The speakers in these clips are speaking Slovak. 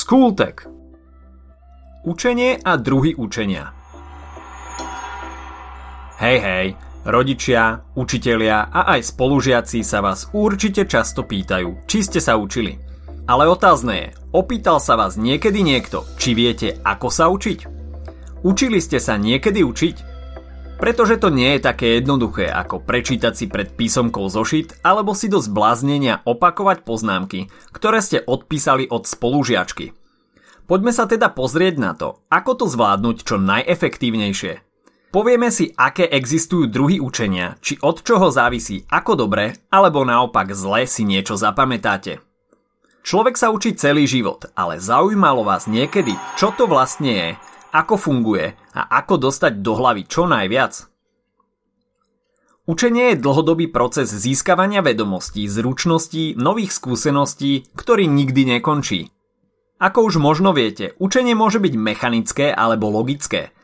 Skultek Učenie a druhy učenia Hej, hej, rodičia, učitelia a aj spolužiaci sa vás určite často pýtajú, či ste sa učili. Ale otázne je, opýtal sa vás niekedy niekto, či viete, ako sa učiť? Učili ste sa niekedy učiť? Pretože to nie je také jednoduché, ako prečítať si pred písomkou zošit alebo si do zbláznenia opakovať poznámky, ktoré ste odpísali od spolužiačky. Poďme sa teda pozrieť na to, ako to zvládnuť čo najefektívnejšie. Povieme si, aké existujú druhy učenia, či od čoho závisí, ako dobre, alebo naopak zle si niečo zapamätáte. Človek sa učí celý život, ale zaujímalo vás niekedy, čo to vlastne je, ako funguje a ako dostať do hlavy čo najviac? Učenie je dlhodobý proces získavania vedomostí, zručností, nových skúseností, ktorý nikdy nekončí. Ako už možno viete, učenie môže byť mechanické alebo logické –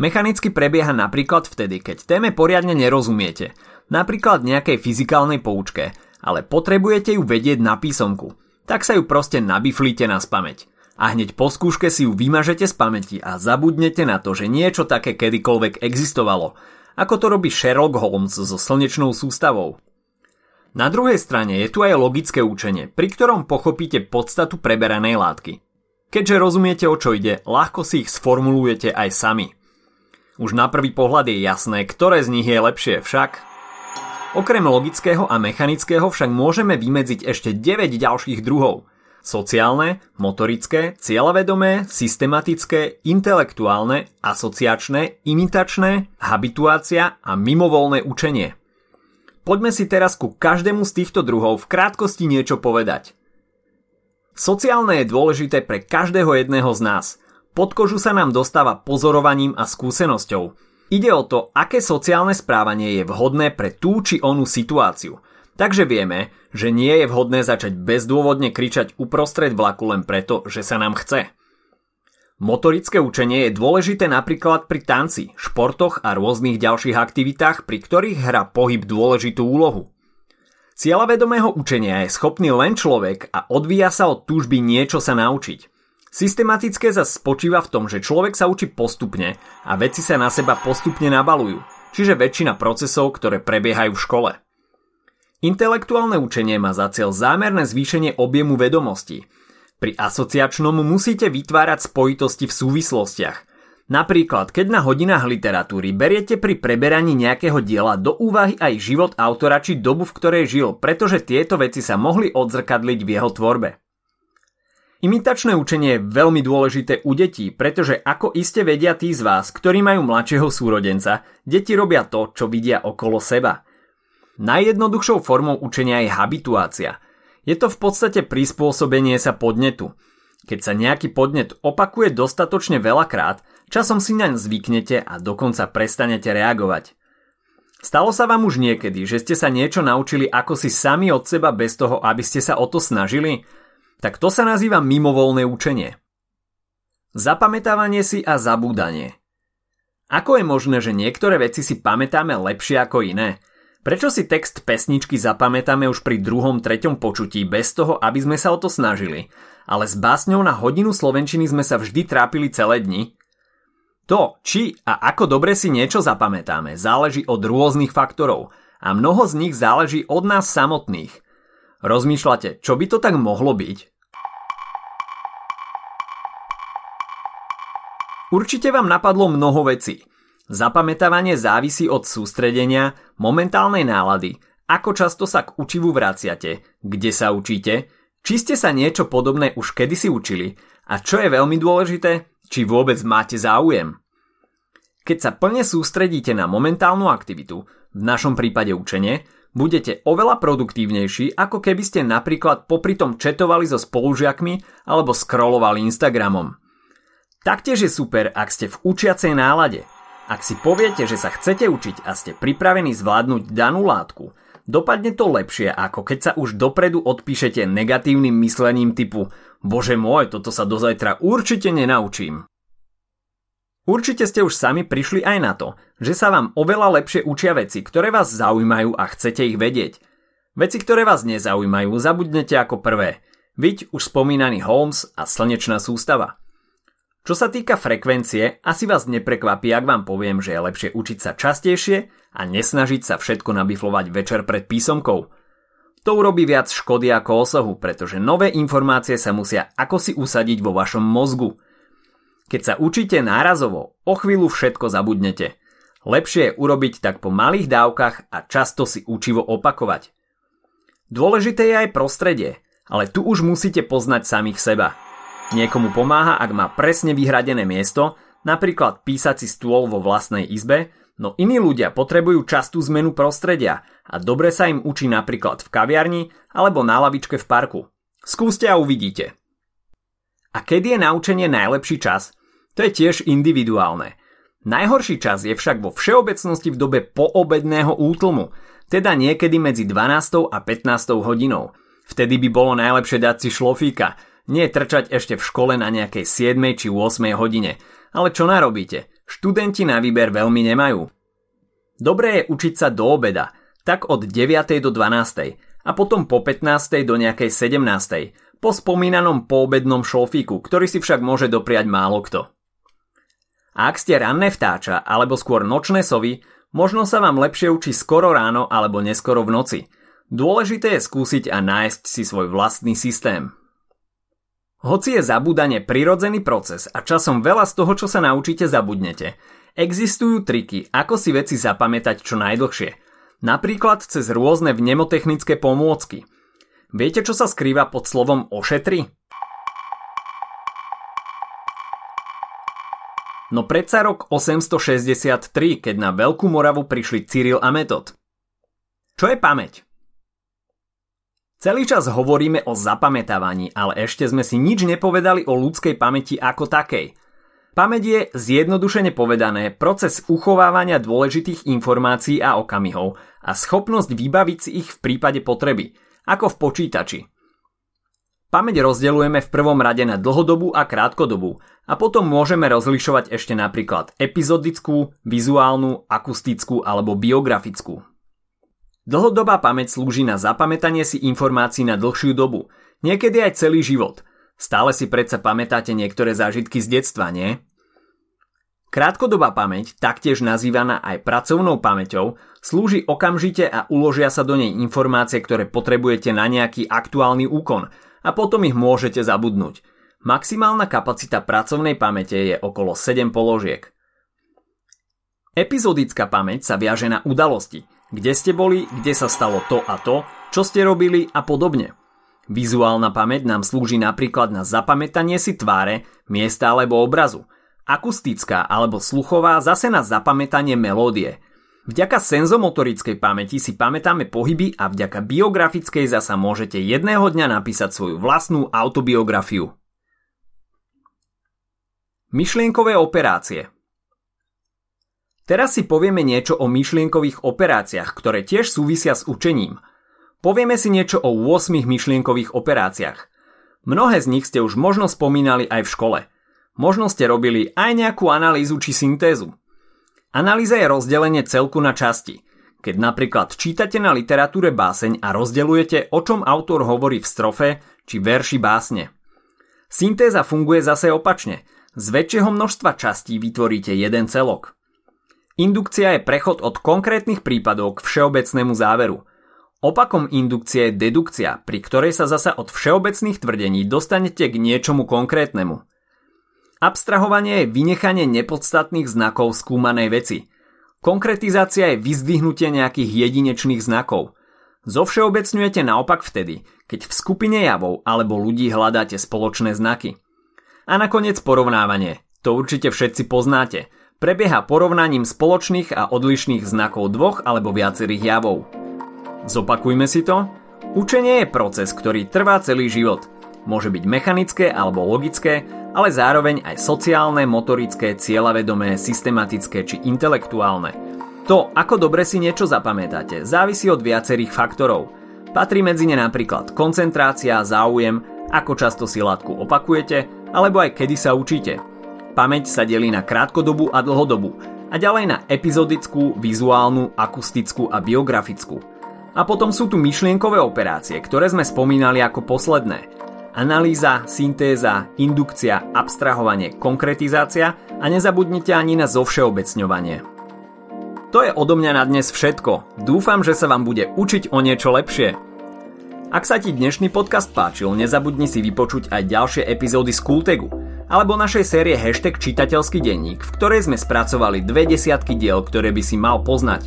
Mechanicky prebieha napríklad vtedy, keď téme poriadne nerozumiete, napríklad nejakej fyzikálnej poučke, ale potrebujete ju vedieť na písomku. Tak sa ju proste nabiflíte na spameť. A hneď po skúške si ju vymažete z pamäti a zabudnete na to, že niečo také kedykoľvek existovalo, ako to robí Sherlock Holmes so slnečnou sústavou. Na druhej strane je tu aj logické učenie, pri ktorom pochopíte podstatu preberanej látky. Keďže rozumiete o čo ide, ľahko si ich sformulujete aj sami – už na prvý pohľad je jasné, ktoré z nich je lepšie však. Okrem logického a mechanického však môžeme vymedziť ešte 9 ďalších druhov. Sociálne, motorické, cieľavedomé, systematické, intelektuálne, asociačné, imitačné, habituácia a mimovolné učenie. Poďme si teraz ku každému z týchto druhov v krátkosti niečo povedať. Sociálne je dôležité pre každého jedného z nás – pod kožu sa nám dostáva pozorovaním a skúsenosťou. Ide o to, aké sociálne správanie je vhodné pre tú či onú situáciu. Takže vieme, že nie je vhodné začať bezdôvodne kričať uprostred vlaku len preto, že sa nám chce. Motorické učenie je dôležité napríklad pri tanci, športoch a rôznych ďalších aktivitách, pri ktorých hrá pohyb dôležitú úlohu. Cieľavedomého učenia je schopný len človek a odvíja sa od túžby niečo sa naučiť. Systematické zase spočíva v tom, že človek sa učí postupne a veci sa na seba postupne nabalujú, čiže väčšina procesov, ktoré prebiehajú v škole. Intelektuálne učenie má za cieľ zámerné zvýšenie objemu vedomostí. Pri asociačnom musíte vytvárať spojitosti v súvislostiach. Napríklad, keď na hodinách literatúry beriete pri preberaní nejakého diela do úvahy aj život autora či dobu, v ktorej žil, pretože tieto veci sa mohli odzrkadliť v jeho tvorbe. Imitačné učenie je veľmi dôležité u detí, pretože ako iste vedia tí z vás, ktorí majú mladšieho súrodenca, deti robia to, čo vidia okolo seba. Najjednoduchšou formou učenia je habituácia. Je to v podstate prispôsobenie sa podnetu. Keď sa nejaký podnet opakuje dostatočne veľakrát, časom si naň zvyknete a dokonca prestanete reagovať. Stalo sa vám už niekedy, že ste sa niečo naučili ako si sami od seba bez toho, aby ste sa o to snažili? tak to sa nazýva mimovolné učenie. Zapamätávanie si a zabúdanie. Ako je možné, že niektoré veci si pamätáme lepšie ako iné? Prečo si text pesničky zapamätáme už pri druhom, treťom počutí bez toho, aby sme sa o to snažili, ale s básňou na hodinu slovenčiny sme sa vždy trápili celé dni? To, či a ako dobre si niečo zapamätáme, záleží od rôznych faktorov a mnoho z nich záleží od nás samotných – Rozmýšľate, čo by to tak mohlo byť? Určite vám napadlo mnoho vecí. Zapamätávanie závisí od sústredenia, momentálnej nálady, ako často sa k učivu vraciate, kde sa učíte, či ste sa niečo podobné už kedysi učili a čo je veľmi dôležité, či vôbec máte záujem. Keď sa plne sústredíte na momentálnu aktivitu, v našom prípade učenie, budete oveľa produktívnejší, ako keby ste napríklad popri tom četovali so spolužiakmi alebo scrollovali Instagramom. Taktiež je super, ak ste v učiacej nálade. Ak si poviete, že sa chcete učiť a ste pripravení zvládnuť danú látku, dopadne to lepšie, ako keď sa už dopredu odpíšete negatívnym myslením typu Bože môj, toto sa do zajtra určite nenaučím. Určite ste už sami prišli aj na to, že sa vám oveľa lepšie učia veci, ktoré vás zaujímajú a chcete ich vedieť. Veci, ktoré vás nezaujímajú, zabudnete ako prvé. Viď už spomínaný Holmes a slnečná sústava. Čo sa týka frekvencie, asi vás neprekvapí, ak vám poviem, že je lepšie učiť sa častejšie a nesnažiť sa všetko nabiflovať večer pred písomkou. To urobí viac škody ako osohu, pretože nové informácie sa musia ako si usadiť vo vašom mozgu. Keď sa učíte nárazovo, o chvíľu všetko zabudnete. Lepšie je urobiť tak po malých dávkach a často si učivo opakovať. Dôležité je aj prostredie, ale tu už musíte poznať samých seba. Niekomu pomáha, ak má presne vyhradené miesto, napríklad písací stôl vo vlastnej izbe, no iní ľudia potrebujú častú zmenu prostredia a dobre sa im učí napríklad v kaviarni alebo na lavičke v parku. Skúste a uvidíte. A kedy je naučenie najlepší čas? To je tiež individuálne. Najhorší čas je však vo všeobecnosti v dobe poobedného útlmu, teda niekedy medzi 12. a 15. hodinou. Vtedy by bolo najlepšie dať si šlofíka, nie trčať ešte v škole na nejakej 7. či 8. hodine. Ale čo narobíte? Študenti na výber veľmi nemajú. Dobré je učiť sa do obeda, tak od 9. do 12. a potom po 15. do nejakej 17. po spomínanom poobednom šlofíku, ktorý si však môže dopriať málo kto. A ak ste ranné vtáča alebo skôr nočné sovy, možno sa vám lepšie učí skoro ráno alebo neskoro v noci. Dôležité je skúsiť a nájsť si svoj vlastný systém. Hoci je zabúdanie prirodzený proces a časom veľa z toho, čo sa naučíte, zabudnete, existujú triky, ako si veci zapamätať čo najdlhšie. Napríklad cez rôzne vnemotechnické pomôcky. Viete, čo sa skrýva pod slovom ošetri? No predsa rok 863, keď na Veľkú Moravu prišli Cyril a Metod. Čo je pamäť? Celý čas hovoríme o zapamätávaní, ale ešte sme si nič nepovedali o ľudskej pamäti ako takej. Pamäť je, zjednodušene povedané, proces uchovávania dôležitých informácií a okamihov a schopnosť vybaviť si ich v prípade potreby, ako v počítači. Pamäť rozdeľujeme v prvom rade na dlhodobú a krátkodobú a potom môžeme rozlišovať ešte napríklad epizodickú, vizuálnu, akustickú alebo biografickú. Dlhodobá pamäť slúži na zapamätanie si informácií na dlhšiu dobu, niekedy aj celý život. Stále si predsa pamätáte niektoré zážitky z detstva, nie? Krátkodobá pamäť, taktiež nazývaná aj pracovnou pamäťou, slúži okamžite a uložia sa do nej informácie, ktoré potrebujete na nejaký aktuálny úkon a potom ich môžete zabudnúť. Maximálna kapacita pracovnej pamäte je okolo 7 položiek. Epizodická pamäť sa viaže na udalosti – kde ste boli, kde sa stalo to a to, čo ste robili a podobne. Vizuálna pamäť nám slúži napríklad na zapamätanie si tváre, miesta alebo obrazu. Akustická alebo sluchová zase na zapamätanie melódie. Vďaka senzomotorickej pamäti si pamätáme pohyby a vďaka biografickej zasa môžete jedného dňa napísať svoju vlastnú autobiografiu. Myšlienkové operácie – Teraz si povieme niečo o myšlienkových operáciách, ktoré tiež súvisia s učením. Povieme si niečo o 8 myšlienkových operáciách. Mnohé z nich ste už možno spomínali aj v škole. Možno ste robili aj nejakú analýzu či syntézu. Analýza je rozdelenie celku na časti. Keď napríklad čítate na literatúre báseň a rozdeľujete, o čom autor hovorí v strofe či verši básne. Syntéza funguje zase opačne. Z väčšieho množstva častí vytvoríte jeden celok. Indukcia je prechod od konkrétnych prípadov k všeobecnému záveru. Opakom indukcie je dedukcia, pri ktorej sa zasa od všeobecných tvrdení dostanete k niečomu konkrétnemu. Abstrahovanie je vynechanie nepodstatných znakov skúmanej veci. Konkretizácia je vyzdvihnutie nejakých jedinečných znakov. Zovšeobecňujete naopak vtedy, keď v skupine javov alebo ľudí hľadáte spoločné znaky. A nakoniec porovnávanie. To určite všetci poznáte – prebieha porovnaním spoločných a odlišných znakov dvoch alebo viacerých javov. Zopakujme si to. Učenie je proces, ktorý trvá celý život. Môže byť mechanické alebo logické, ale zároveň aj sociálne, motorické, cieľavedomé, systematické či intelektuálne. To, ako dobre si niečo zapamätáte, závisí od viacerých faktorov. Patrí medzi ne napríklad koncentrácia, záujem, ako často si látku opakujete, alebo aj kedy sa učíte – Pamäť sa delí na krátkodobú a dlhodobú a ďalej na epizodickú, vizuálnu, akustickú a biografickú. A potom sú tu myšlienkové operácie, ktoré sme spomínali ako posledné. Analýza, syntéza, indukcia, abstrahovanie, konkretizácia a nezabudnite ani na zovšeobecňovanie. To je odo mňa na dnes všetko. Dúfam, že sa vám bude učiť o niečo lepšie. Ak sa ti dnešný podcast páčil, nezabudni si vypočuť aj ďalšie epizódy z Kultegu alebo našej série hashtag čitateľský denník, v ktorej sme spracovali dve desiatky diel, ktoré by si mal poznať.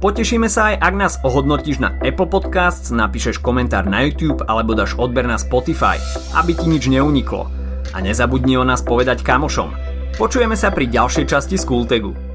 Potešíme sa aj, ak nás ohodnotíš na Apple Podcasts, napíšeš komentár na YouTube alebo dáš odber na Spotify, aby ti nič neuniklo. A nezabudni o nás povedať kamošom. Počujeme sa pri ďalšej časti Skultegu.